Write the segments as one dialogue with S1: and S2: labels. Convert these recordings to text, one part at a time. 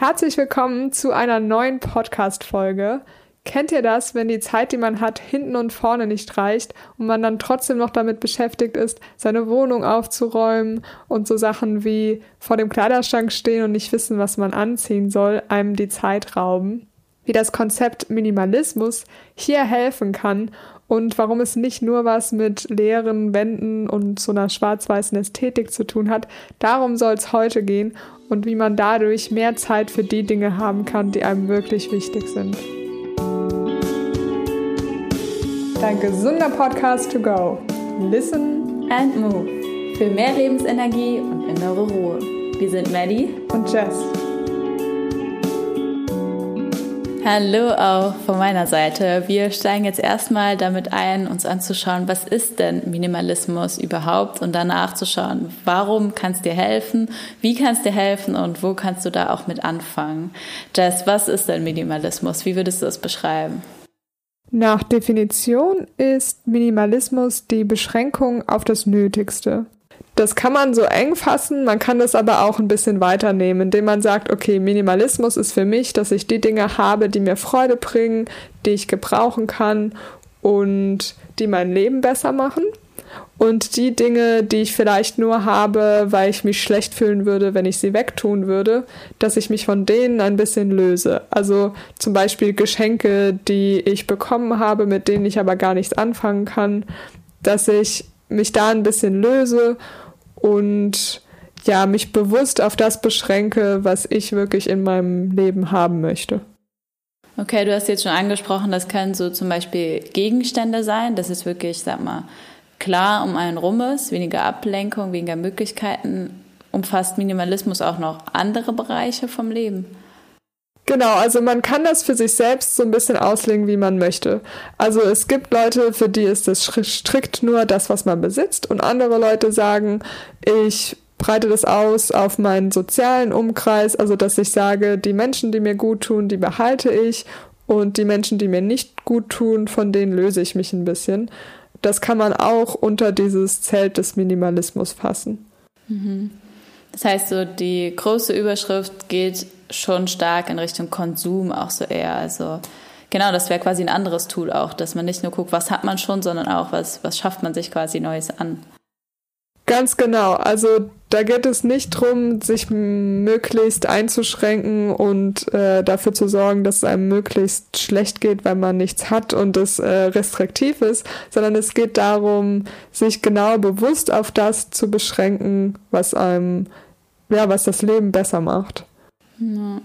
S1: Herzlich willkommen zu einer neuen Podcast-Folge. Kennt ihr das, wenn die Zeit, die man hat, hinten und vorne nicht reicht und man dann trotzdem noch damit beschäftigt ist, seine Wohnung aufzuräumen und so Sachen wie vor dem Kleiderschrank stehen und nicht wissen, was man anziehen soll, einem die Zeit rauben? Wie das Konzept Minimalismus hier helfen kann und warum es nicht nur was mit leeren Wänden und so einer schwarz-weißen Ästhetik zu tun hat. Darum soll es heute gehen und wie man dadurch mehr Zeit für die Dinge haben kann, die einem wirklich wichtig sind. Dein gesunder Podcast to go. Listen
S2: and move. Für mehr Lebensenergie und innere Ruhe. Wir sind Maddie
S1: und Jess.
S2: Hallo auch von meiner Seite. Wir steigen jetzt erstmal damit ein, uns anzuschauen, was ist denn Minimalismus überhaupt und danach zu schauen, warum kann es dir helfen, wie kann es dir helfen und wo kannst du da auch mit anfangen. Jess, was ist denn Minimalismus? Wie würdest du das beschreiben?
S1: Nach Definition ist Minimalismus die Beschränkung auf das Nötigste. Das kann man so eng fassen, man kann das aber auch ein bisschen weiternehmen, indem man sagt, okay, Minimalismus ist für mich, dass ich die Dinge habe, die mir Freude bringen, die ich gebrauchen kann und die mein Leben besser machen. Und die Dinge, die ich vielleicht nur habe, weil ich mich schlecht fühlen würde, wenn ich sie wegtun würde, dass ich mich von denen ein bisschen löse. Also zum Beispiel Geschenke, die ich bekommen habe, mit denen ich aber gar nichts anfangen kann, dass ich mich da ein bisschen löse und ja, mich bewusst auf das beschränke, was ich wirklich in meinem Leben haben möchte.
S2: Okay, du hast jetzt schon angesprochen, das können so zum Beispiel Gegenstände sein, das ist wirklich, sag mal, klar um einen rum ist, weniger Ablenkung, weniger Möglichkeiten. Umfasst Minimalismus auch noch andere Bereiche vom Leben?
S1: Genau, also man kann das für sich selbst so ein bisschen auslegen, wie man möchte. Also es gibt Leute, für die ist es strikt nur das, was man besitzt und andere Leute sagen, ich breite das aus auf meinen sozialen Umkreis, also dass ich sage, die Menschen, die mir gut tun, die behalte ich und die Menschen, die mir nicht gut tun, von denen löse ich mich ein bisschen. Das kann man auch unter dieses Zelt des Minimalismus fassen.
S2: Mhm. Das heißt, so die große Überschrift geht schon stark in Richtung Konsum auch so eher. Also genau, das wäre quasi ein anderes Tool auch, dass man nicht nur guckt, was hat man schon, sondern auch, was, was schafft man sich quasi Neues an.
S1: Ganz genau. Also da geht es nicht darum, sich möglichst einzuschränken und äh, dafür zu sorgen, dass es einem möglichst schlecht geht, weil man nichts hat und es äh, restriktiv ist, sondern es geht darum, sich genau bewusst auf das zu beschränken, was einem, ja, was das Leben besser macht.
S2: Ja.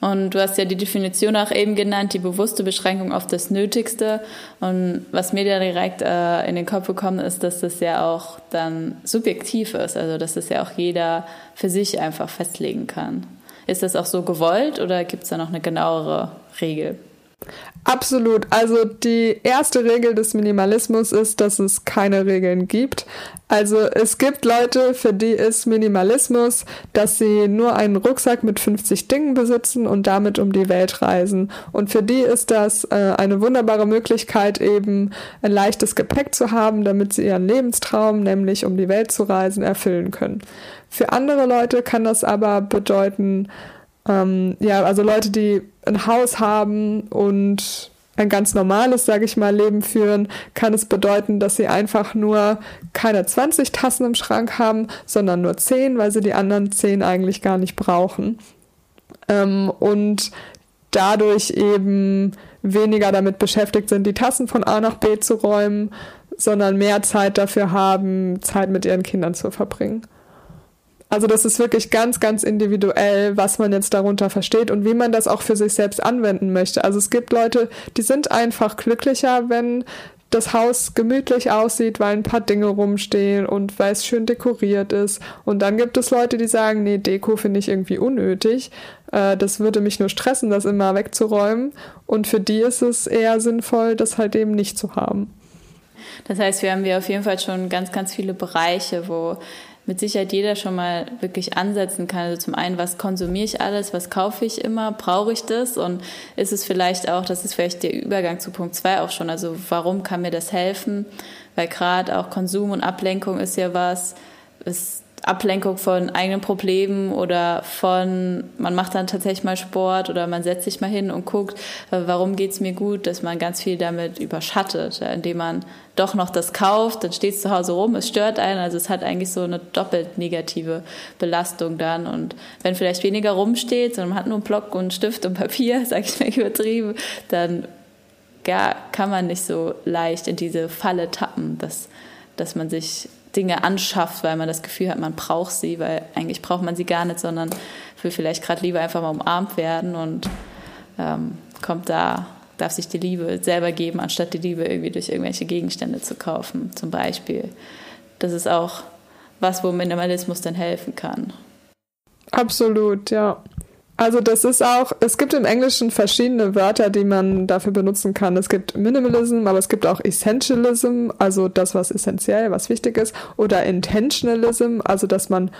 S2: Und du hast ja die Definition auch eben genannt, die bewusste Beschränkung auf das Nötigste. Und was mir da direkt äh, in den Kopf gekommen ist, dass das ja auch dann subjektiv ist, also dass das ja auch jeder für sich einfach festlegen kann. Ist das auch so gewollt oder gibt es da noch eine genauere Regel?
S1: Absolut. Also die erste Regel des Minimalismus ist, dass es keine Regeln gibt. Also es gibt Leute, für die ist Minimalismus, dass sie nur einen Rucksack mit 50 Dingen besitzen und damit um die Welt reisen. Und für die ist das äh, eine wunderbare Möglichkeit, eben ein leichtes Gepäck zu haben, damit sie ihren Lebenstraum, nämlich um die Welt zu reisen, erfüllen können. Für andere Leute kann das aber bedeuten, ähm, ja, also Leute, die ein Haus haben und ein ganz normales, sage ich mal, Leben führen, kann es bedeuten, dass sie einfach nur keine 20 Tassen im Schrank haben, sondern nur 10, weil sie die anderen 10 eigentlich gar nicht brauchen. Ähm, und dadurch eben weniger damit beschäftigt sind, die Tassen von A nach B zu räumen, sondern mehr Zeit dafür haben, Zeit mit ihren Kindern zu verbringen. Also das ist wirklich ganz, ganz individuell, was man jetzt darunter versteht und wie man das auch für sich selbst anwenden möchte. Also es gibt Leute, die sind einfach glücklicher, wenn das Haus gemütlich aussieht, weil ein paar Dinge rumstehen und weil es schön dekoriert ist. Und dann gibt es Leute, die sagen, nee, Deko finde ich irgendwie unnötig. Äh, das würde mich nur stressen, das immer wegzuräumen. Und für die ist es eher sinnvoll, das halt eben nicht zu haben.
S2: Das heißt, wir haben hier auf jeden Fall schon ganz, ganz viele Bereiche, wo mit Sicherheit jeder schon mal wirklich ansetzen kann. Also zum einen, was konsumiere ich alles, was kaufe ich immer, brauche ich das und ist es vielleicht auch, das ist vielleicht der Übergang zu Punkt zwei auch schon, also warum kann mir das helfen? Weil gerade auch Konsum und Ablenkung ist ja was, ist Ablenkung von eigenen Problemen oder von, man macht dann tatsächlich mal Sport oder man setzt sich mal hin und guckt, äh, warum geht es mir gut, dass man ganz viel damit überschattet, indem man doch noch das kauft, dann steht es zu Hause rum, es stört einen, also es hat eigentlich so eine doppelt negative Belastung dann. Und wenn vielleicht weniger rumsteht, sondern man hat nur einen Block und einen Stift und Papier, sage ich mal übertrieben, dann ja, kann man nicht so leicht in diese Falle tappen, dass, dass man sich Dinge anschafft, weil man das Gefühl hat, man braucht sie, weil eigentlich braucht man sie gar nicht, sondern will vielleicht gerade lieber einfach mal umarmt werden und ähm, kommt da, darf sich die Liebe selber geben, anstatt die Liebe irgendwie durch irgendwelche Gegenstände zu kaufen, zum Beispiel. Das ist auch was, wo Minimalismus dann helfen kann.
S1: Absolut, ja. Also das ist auch, es gibt im Englischen verschiedene Wörter, die man dafür benutzen kann. Es gibt Minimalism, aber es gibt auch Essentialism, also das, was essentiell, was wichtig ist, oder Intentionalism, also dass man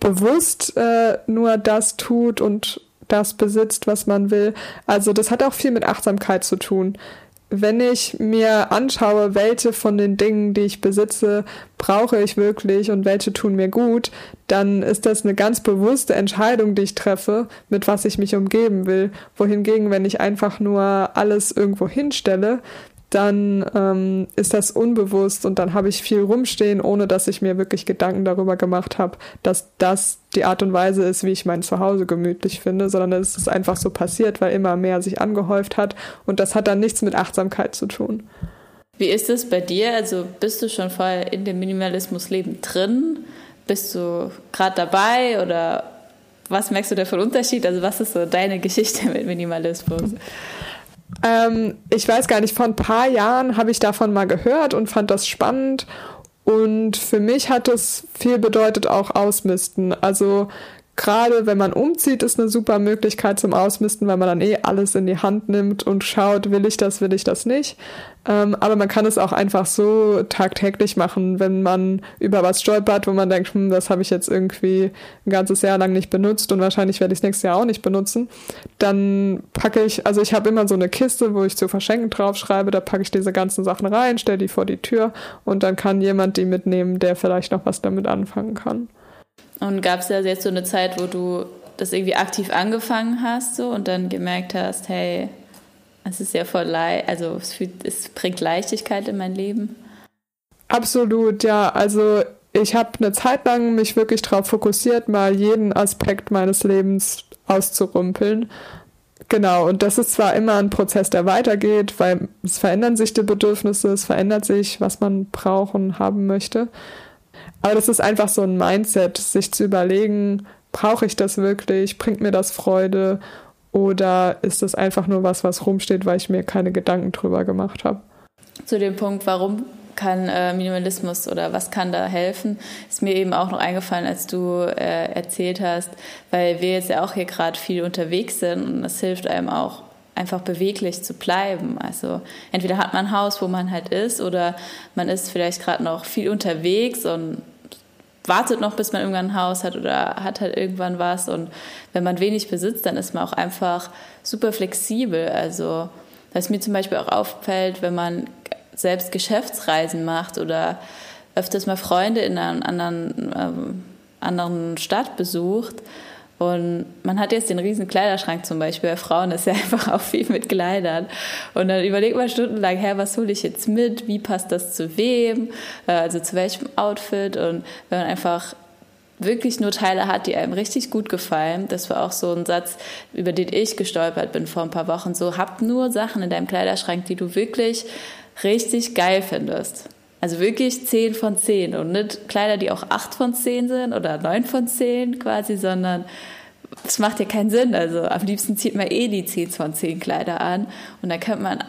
S1: bewusst äh, nur das tut und das besitzt, was man will. Also das hat auch viel mit Achtsamkeit zu tun wenn ich mir anschaue, welche von den Dingen, die ich besitze, brauche ich wirklich und welche tun mir gut, dann ist das eine ganz bewusste Entscheidung, die ich treffe, mit was ich mich umgeben will. Wohingegen, wenn ich einfach nur alles irgendwo hinstelle, dann ähm, ist das unbewusst und dann habe ich viel rumstehen, ohne dass ich mir wirklich Gedanken darüber gemacht habe, dass das die Art und Weise ist, wie ich mein Zuhause gemütlich finde, sondern es ist einfach so passiert, weil immer mehr sich angehäuft hat und das hat dann nichts mit Achtsamkeit zu tun.
S2: Wie ist es bei dir? Also bist du schon voll in dem Minimalismusleben drin? Bist du gerade dabei oder was merkst du da für einen Unterschied? Also was ist so deine Geschichte mit Minimalismus?
S1: Ähm, ich weiß gar nicht, vor ein paar Jahren habe ich davon mal gehört und fand das spannend. Und für mich hat es viel bedeutet auch Ausmisten. Also gerade wenn man umzieht, ist eine super Möglichkeit zum Ausmisten, weil man dann eh alles in die Hand nimmt und schaut, will ich das, will ich das nicht. Ähm, aber man kann es auch einfach so tagtäglich machen, wenn man über was stolpert, wo man denkt, hm, das habe ich jetzt irgendwie ein ganzes Jahr lang nicht benutzt und wahrscheinlich werde ich es nächstes Jahr auch nicht benutzen. Dann packe ich, also ich habe immer so eine Kiste, wo ich zu verschenken draufschreibe, da packe ich diese ganzen Sachen rein, stelle die vor die Tür und dann kann jemand die mitnehmen, der vielleicht noch was damit anfangen kann.
S2: Und gab es da jetzt so eine Zeit, wo du das irgendwie aktiv angefangen hast so und dann gemerkt hast, hey, es ist ja voll leicht, also es, fühlt, es bringt Leichtigkeit in mein Leben?
S1: Absolut, ja. Also ich habe eine Zeit lang mich wirklich darauf fokussiert, mal jeden Aspekt meines Lebens auszurumpeln. Genau, und das ist zwar immer ein Prozess, der weitergeht, weil es verändern sich die Bedürfnisse, es verändert sich, was man brauchen, haben möchte. Aber das ist einfach so ein Mindset, sich zu überlegen, brauche ich das wirklich? Bringt mir das Freude? Oder ist das einfach nur was, was rumsteht, weil ich mir keine Gedanken drüber gemacht habe?
S2: Zu dem Punkt, warum kann äh, Minimalismus oder was kann da helfen, ist mir eben auch noch eingefallen, als du äh, erzählt hast, weil wir jetzt ja auch hier gerade viel unterwegs sind und das hilft einem auch einfach beweglich zu bleiben. Also entweder hat man ein Haus, wo man halt ist, oder man ist vielleicht gerade noch viel unterwegs und wartet noch, bis man irgendwann ein Haus hat oder hat halt irgendwann was. Und wenn man wenig besitzt, dann ist man auch einfach super flexibel. Also was mir zum Beispiel auch auffällt, wenn man selbst Geschäftsreisen macht oder öfters mal Freunde in einer anderen, ähm, anderen Stadt besucht, und man hat jetzt den riesen Kleiderschrank zum Beispiel. Bei Frauen ist ja einfach auch viel mit Kleidern. Und dann überlegt man stundenlang, her, was hole ich jetzt mit? Wie passt das zu wem? Äh, also zu welchem Outfit? Und wenn man einfach wirklich nur Teile hat, die einem richtig gut gefallen. Das war auch so ein Satz, über den ich gestolpert bin vor ein paar Wochen. So, hab nur Sachen in deinem Kleiderschrank, die du wirklich richtig geil findest. Also wirklich 10 von 10 und nicht Kleider, die auch 8 von 10 sind oder 9 von 10 quasi, sondern es macht ja keinen Sinn. Also am liebsten zieht man eh die 10 von 10 Kleider an und dann könnte man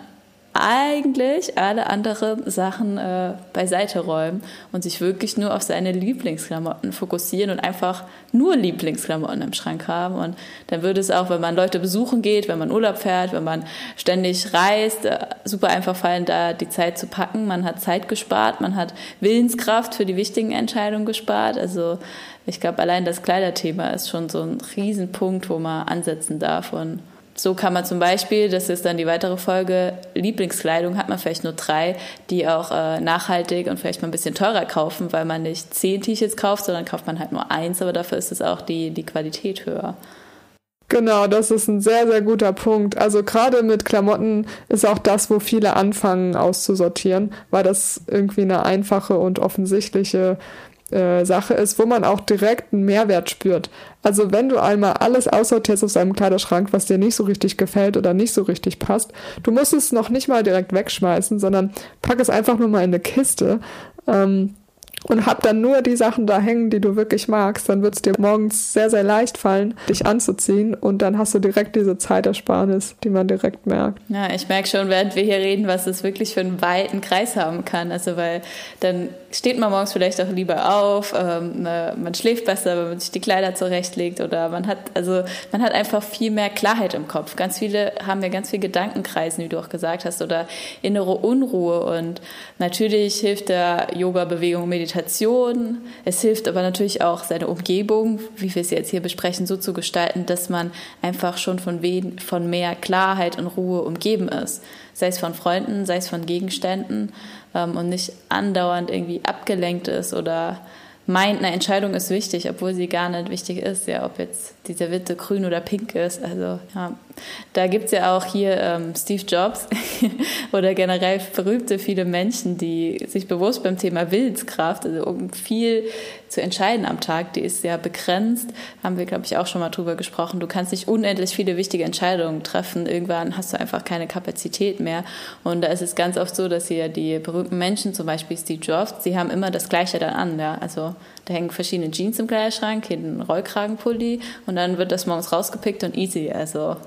S2: eigentlich alle anderen Sachen äh, beiseite räumen und sich wirklich nur auf seine Lieblingsklamotten fokussieren und einfach nur Lieblingsklamotten im Schrank haben. Und dann würde es auch, wenn man Leute besuchen geht, wenn man Urlaub fährt, wenn man ständig reist, äh, super einfach fallen, da die Zeit zu packen. Man hat Zeit gespart, man hat Willenskraft für die wichtigen Entscheidungen gespart. Also ich glaube, allein das Kleiderthema ist schon so ein Riesenpunkt, wo man ansetzen darf und so kann man zum Beispiel, das ist dann die weitere Folge, Lieblingskleidung hat man vielleicht nur drei, die auch äh, nachhaltig und vielleicht mal ein bisschen teurer kaufen, weil man nicht zehn T-Shirts kauft, sondern kauft man halt nur eins, aber dafür ist es auch die, die Qualität höher.
S1: Genau, das ist ein sehr, sehr guter Punkt. Also gerade mit Klamotten ist auch das, wo viele anfangen auszusortieren, weil das irgendwie eine einfache und offensichtliche äh, Sache ist, wo man auch direkt einen Mehrwert spürt. Also wenn du einmal alles aussortierst aus deinem Kleiderschrank, was dir nicht so richtig gefällt oder nicht so richtig passt, du musst es noch nicht mal direkt wegschmeißen, sondern pack es einfach nur mal in eine Kiste. Ähm, und hab dann nur die Sachen da hängen, die du wirklich magst, dann wird es dir morgens sehr, sehr leicht fallen, dich anzuziehen und dann hast du direkt diese Zeitersparnis, die man direkt merkt.
S2: Ja, ich merke schon, während wir hier reden, was es wirklich für einen weiten Kreis haben kann. Also weil dann steht man morgens vielleicht auch lieber auf, ähm, ne, man schläft besser, wenn man sich die Kleider zurechtlegt oder man hat, also man hat einfach viel mehr Klarheit im Kopf. Ganz viele haben ja ganz viel Gedankenkreisen, wie du auch gesagt hast, oder innere Unruhe und natürlich hilft der Yoga-Bewegung Meditation Meditation. Es hilft aber natürlich auch, seine Umgebung, wie wir es jetzt hier besprechen, so zu gestalten, dass man einfach schon von, von mehr Klarheit und Ruhe umgeben ist. Sei es von Freunden, sei es von Gegenständen ähm, und nicht andauernd irgendwie abgelenkt ist oder meint, eine Entscheidung ist wichtig, obwohl sie gar nicht wichtig ist, ja, ob jetzt dieser Witte grün oder pink ist. Also ja, da gibt es ja auch hier ähm, Steve Jobs oder generell berühmte viele Menschen, die sich bewusst beim Thema Willenskraft, also um viel zu entscheiden am Tag, die ist ja begrenzt, haben wir, glaube ich, auch schon mal drüber gesprochen. Du kannst nicht unendlich viele wichtige Entscheidungen treffen. Irgendwann hast du einfach keine Kapazität mehr. Und da ist es ganz oft so, dass hier die berühmten Menschen, zum Beispiel Steve Jobs, sie haben immer das Gleiche dann an. Ja? Also da hängen verschiedene Jeans im Kleiderschrank, hier ein Rollkragenpulli und dann wird das morgens rausgepickt und easy. Also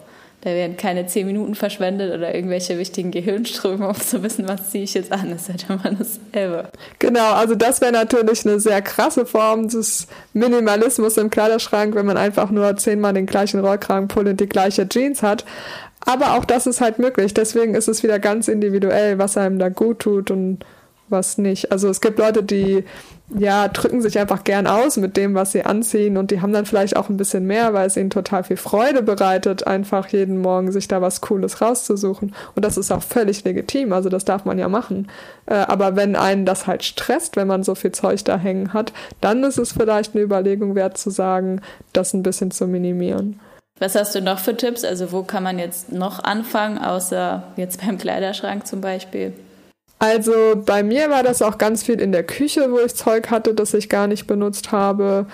S2: da werden keine zehn Minuten verschwendet oder irgendwelche wichtigen Gehirnströme, um zu wissen, was ziehe ich jetzt an. Das ist halt immer dasselbe.
S1: Genau, also das wäre natürlich eine sehr krasse Form des Minimalismus im Kleiderschrank, wenn man einfach nur zehnmal den gleichen Rollkragenpulli und die gleiche Jeans hat. Aber auch das ist halt möglich. Deswegen ist es wieder ganz individuell, was einem da gut tut und was nicht. Also es gibt Leute, die ja, drücken sich einfach gern aus mit dem, was sie anziehen und die haben dann vielleicht auch ein bisschen mehr, weil es ihnen total viel Freude bereitet, einfach jeden Morgen sich da was Cooles rauszusuchen. Und das ist auch völlig legitim, also das darf man ja machen. Äh, aber wenn einen das halt stresst, wenn man so viel Zeug da hängen hat, dann ist es vielleicht eine Überlegung wert zu sagen, das ein bisschen zu minimieren.
S2: Was hast du noch für Tipps? Also wo kann man jetzt noch anfangen, außer jetzt beim Kleiderschrank zum Beispiel?
S1: Also bei mir war das auch ganz viel in der Küche, wo ich Zeug hatte, das ich gar nicht benutzt habe.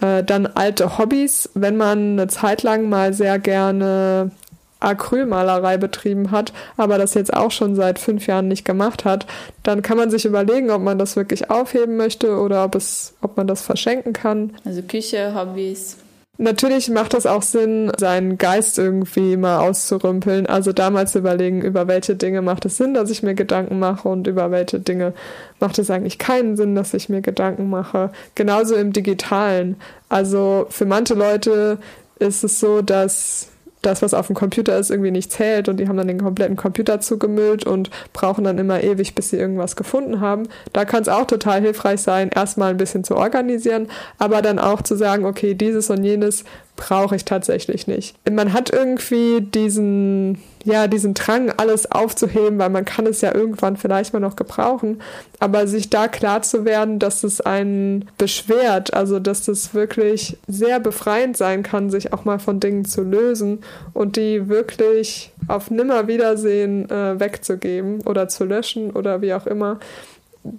S1: Äh, dann alte Hobbys, wenn man eine Zeit lang mal sehr gerne Acrylmalerei betrieben hat, aber das jetzt auch schon seit fünf Jahren nicht gemacht hat, dann kann man sich überlegen, ob man das wirklich aufheben möchte oder ob es, ob man das verschenken kann.
S2: Also Küche, Hobbys.
S1: Natürlich macht es auch Sinn, seinen Geist irgendwie mal auszurümpeln. Also damals überlegen, über welche Dinge macht es Sinn, dass ich mir Gedanken mache und über welche Dinge macht es eigentlich keinen Sinn, dass ich mir Gedanken mache. Genauso im digitalen. Also für manche Leute ist es so, dass das, was auf dem Computer ist, irgendwie nicht zählt und die haben dann den kompletten Computer zugemüllt und brauchen dann immer ewig, bis sie irgendwas gefunden haben. Da kann es auch total hilfreich sein, erstmal ein bisschen zu organisieren, aber dann auch zu sagen, okay, dieses und jenes brauche ich tatsächlich nicht. Man hat irgendwie diesen, ja, diesen Drang, alles aufzuheben, weil man kann es ja irgendwann vielleicht mal noch gebrauchen. Aber sich da klar zu werden, dass es einen beschwert, also dass das wirklich sehr befreiend sein kann, sich auch mal von Dingen zu lösen und die wirklich auf Nimmerwiedersehen äh, wegzugeben oder zu löschen oder wie auch immer.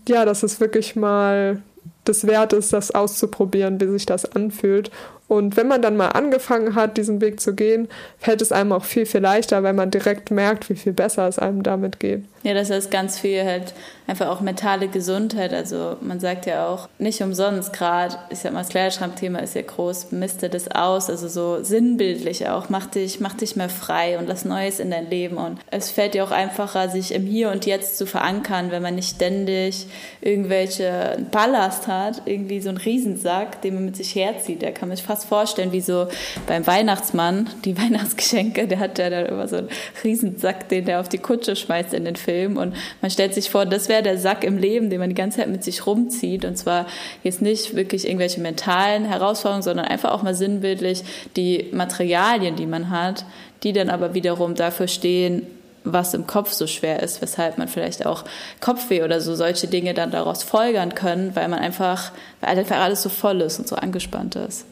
S1: Ja, dass es wirklich mal das wert ist, das auszuprobieren, wie sich das anfühlt und wenn man dann mal angefangen hat, diesen Weg zu gehen, fällt es einem auch viel, viel leichter, weil man direkt merkt, wie viel besser es einem damit geht.
S2: Ja, das ist ganz viel halt einfach auch mentale Gesundheit. Also man sagt ja auch nicht umsonst gerade, ich sag mal, das Kleiderschrankthema ist ja groß, miste das aus, also so sinnbildlich auch, mach dich, mach dich mehr frei und lass Neues in dein Leben. Und es fällt dir auch einfacher, sich im Hier und Jetzt zu verankern, wenn man nicht ständig irgendwelche Ballast hat, irgendwie so einen Riesensack, den man mit sich herzieht. Da kann man fast vorstellen, wie so beim Weihnachtsmann, die Weihnachtsgeschenke, der hat ja dann immer so einen Riesensack, den der auf die Kutsche schmeißt in den Film. Film. Und man stellt sich vor, das wäre der Sack im Leben, den man die ganze Zeit mit sich rumzieht. Und zwar jetzt nicht wirklich irgendwelche mentalen Herausforderungen, sondern einfach auch mal sinnbildlich die Materialien, die man hat, die dann aber wiederum dafür stehen, was im Kopf so schwer ist, weshalb man vielleicht auch Kopfweh oder so solche Dinge dann daraus folgern können, weil man einfach, weil einfach alles so voll ist und so angespannt ist.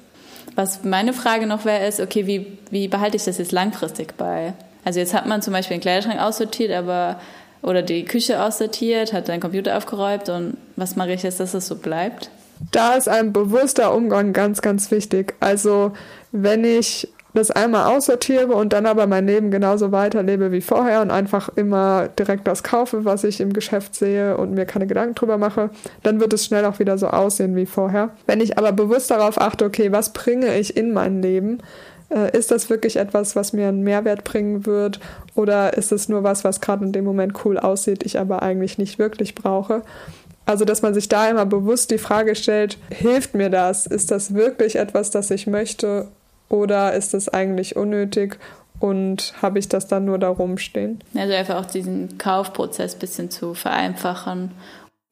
S2: Was meine Frage noch wäre, ist, okay, wie, wie behalte ich das jetzt langfristig bei? Also jetzt hat man zum Beispiel den Kleiderschrank aussortiert, aber oder die Küche aussortiert, hat deinen Computer aufgeräumt und was mache ich jetzt, dass es so bleibt?
S1: Da ist ein bewusster Umgang ganz, ganz wichtig. Also wenn ich das einmal aussortiere und dann aber mein Leben genauso weiterlebe wie vorher und einfach immer direkt das kaufe, was ich im Geschäft sehe und mir keine Gedanken drüber mache, dann wird es schnell auch wieder so aussehen wie vorher. Wenn ich aber bewusst darauf achte, okay, was bringe ich in mein Leben? Äh, ist das wirklich etwas, was mir einen Mehrwert bringen wird? Oder ist es nur was, was gerade in dem Moment cool aussieht, ich aber eigentlich nicht wirklich brauche? Also, dass man sich da immer bewusst die Frage stellt, hilft mir das? Ist das wirklich etwas, das ich möchte? Oder ist es eigentlich unnötig und habe ich das dann nur da rumstehen?
S2: Also einfach auch diesen Kaufprozess ein bisschen zu vereinfachen.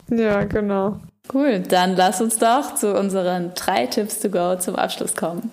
S1: Ja, genau.
S2: Cool, dann lass uns doch zu unseren drei Tipps to go zum Abschluss kommen.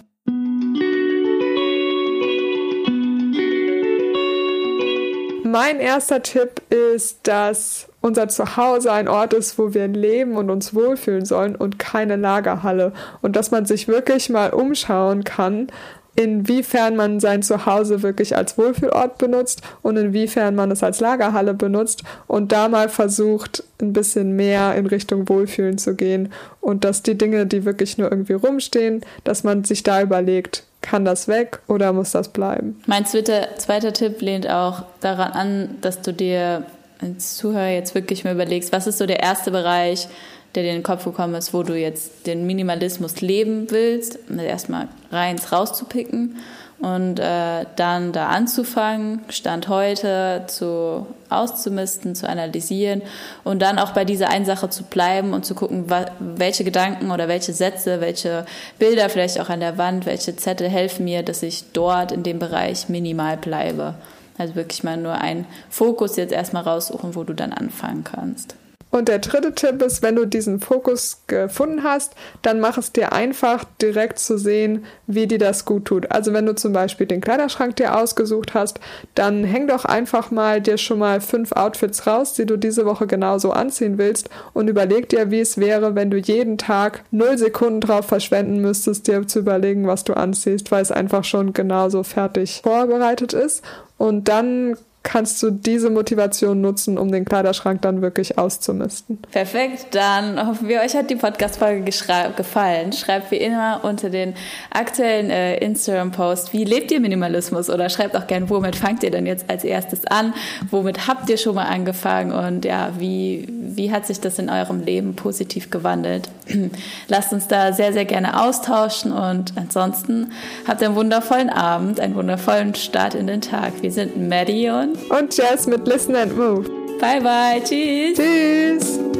S1: Mein erster Tipp ist, dass unser Zuhause ein Ort ist, wo wir leben und uns wohlfühlen sollen und keine Lagerhalle. Und dass man sich wirklich mal umschauen kann, inwiefern man sein Zuhause wirklich als Wohlfühlort benutzt und inwiefern man es als Lagerhalle benutzt und da mal versucht, ein bisschen mehr in Richtung Wohlfühlen zu gehen und dass die Dinge, die wirklich nur irgendwie rumstehen, dass man sich da überlegt, kann das weg oder muss das bleiben?
S2: Mein zweiter, zweiter Tipp lehnt auch daran an, dass du dir als Zuhörer jetzt wirklich mal überlegst, was ist so der erste Bereich, der dir in den Kopf gekommen ist, wo du jetzt den Minimalismus leben willst, erstmal reins rauszupicken und äh, dann da anzufangen, Stand heute zu auszumisten, zu analysieren und dann auch bei dieser einen Sache zu bleiben und zu gucken, welche Gedanken oder welche Sätze, welche Bilder vielleicht auch an der Wand, welche Zettel helfen mir, dass ich dort in dem Bereich minimal bleibe. Also wirklich mal nur einen Fokus jetzt erstmal raussuchen, wo du dann anfangen kannst.
S1: Und der dritte Tipp ist, wenn du diesen Fokus gefunden hast, dann mach es dir einfach, direkt zu sehen, wie dir das gut tut. Also wenn du zum Beispiel den Kleiderschrank dir ausgesucht hast, dann häng doch einfach mal dir schon mal fünf Outfits raus, die du diese Woche genauso anziehen willst und überleg dir, wie es wäre, wenn du jeden Tag null Sekunden drauf verschwenden müsstest, dir zu überlegen, was du anziehst, weil es einfach schon genauso fertig vorbereitet ist. Und dann kannst du diese Motivation nutzen, um den Kleiderschrank dann wirklich auszumisten.
S2: Perfekt, dann hoffen wir, euch hat die Podcast-Folge gefallen. Schreibt wie immer unter den aktuellen äh, Instagram-Post, wie lebt ihr Minimalismus? Oder schreibt auch gern, womit fangt ihr denn jetzt als erstes an? Womit habt ihr schon mal angefangen? Und ja, wie, wie hat sich das in eurem Leben positiv gewandelt? Lasst uns da sehr, sehr gerne austauschen und ansonsten habt einen wundervollen Abend, einen wundervollen Start in den Tag. Wir sind Maddie und
S1: und Jazz mit Listen and Move.
S2: Bye bye. Tschüss.
S1: Tschüss.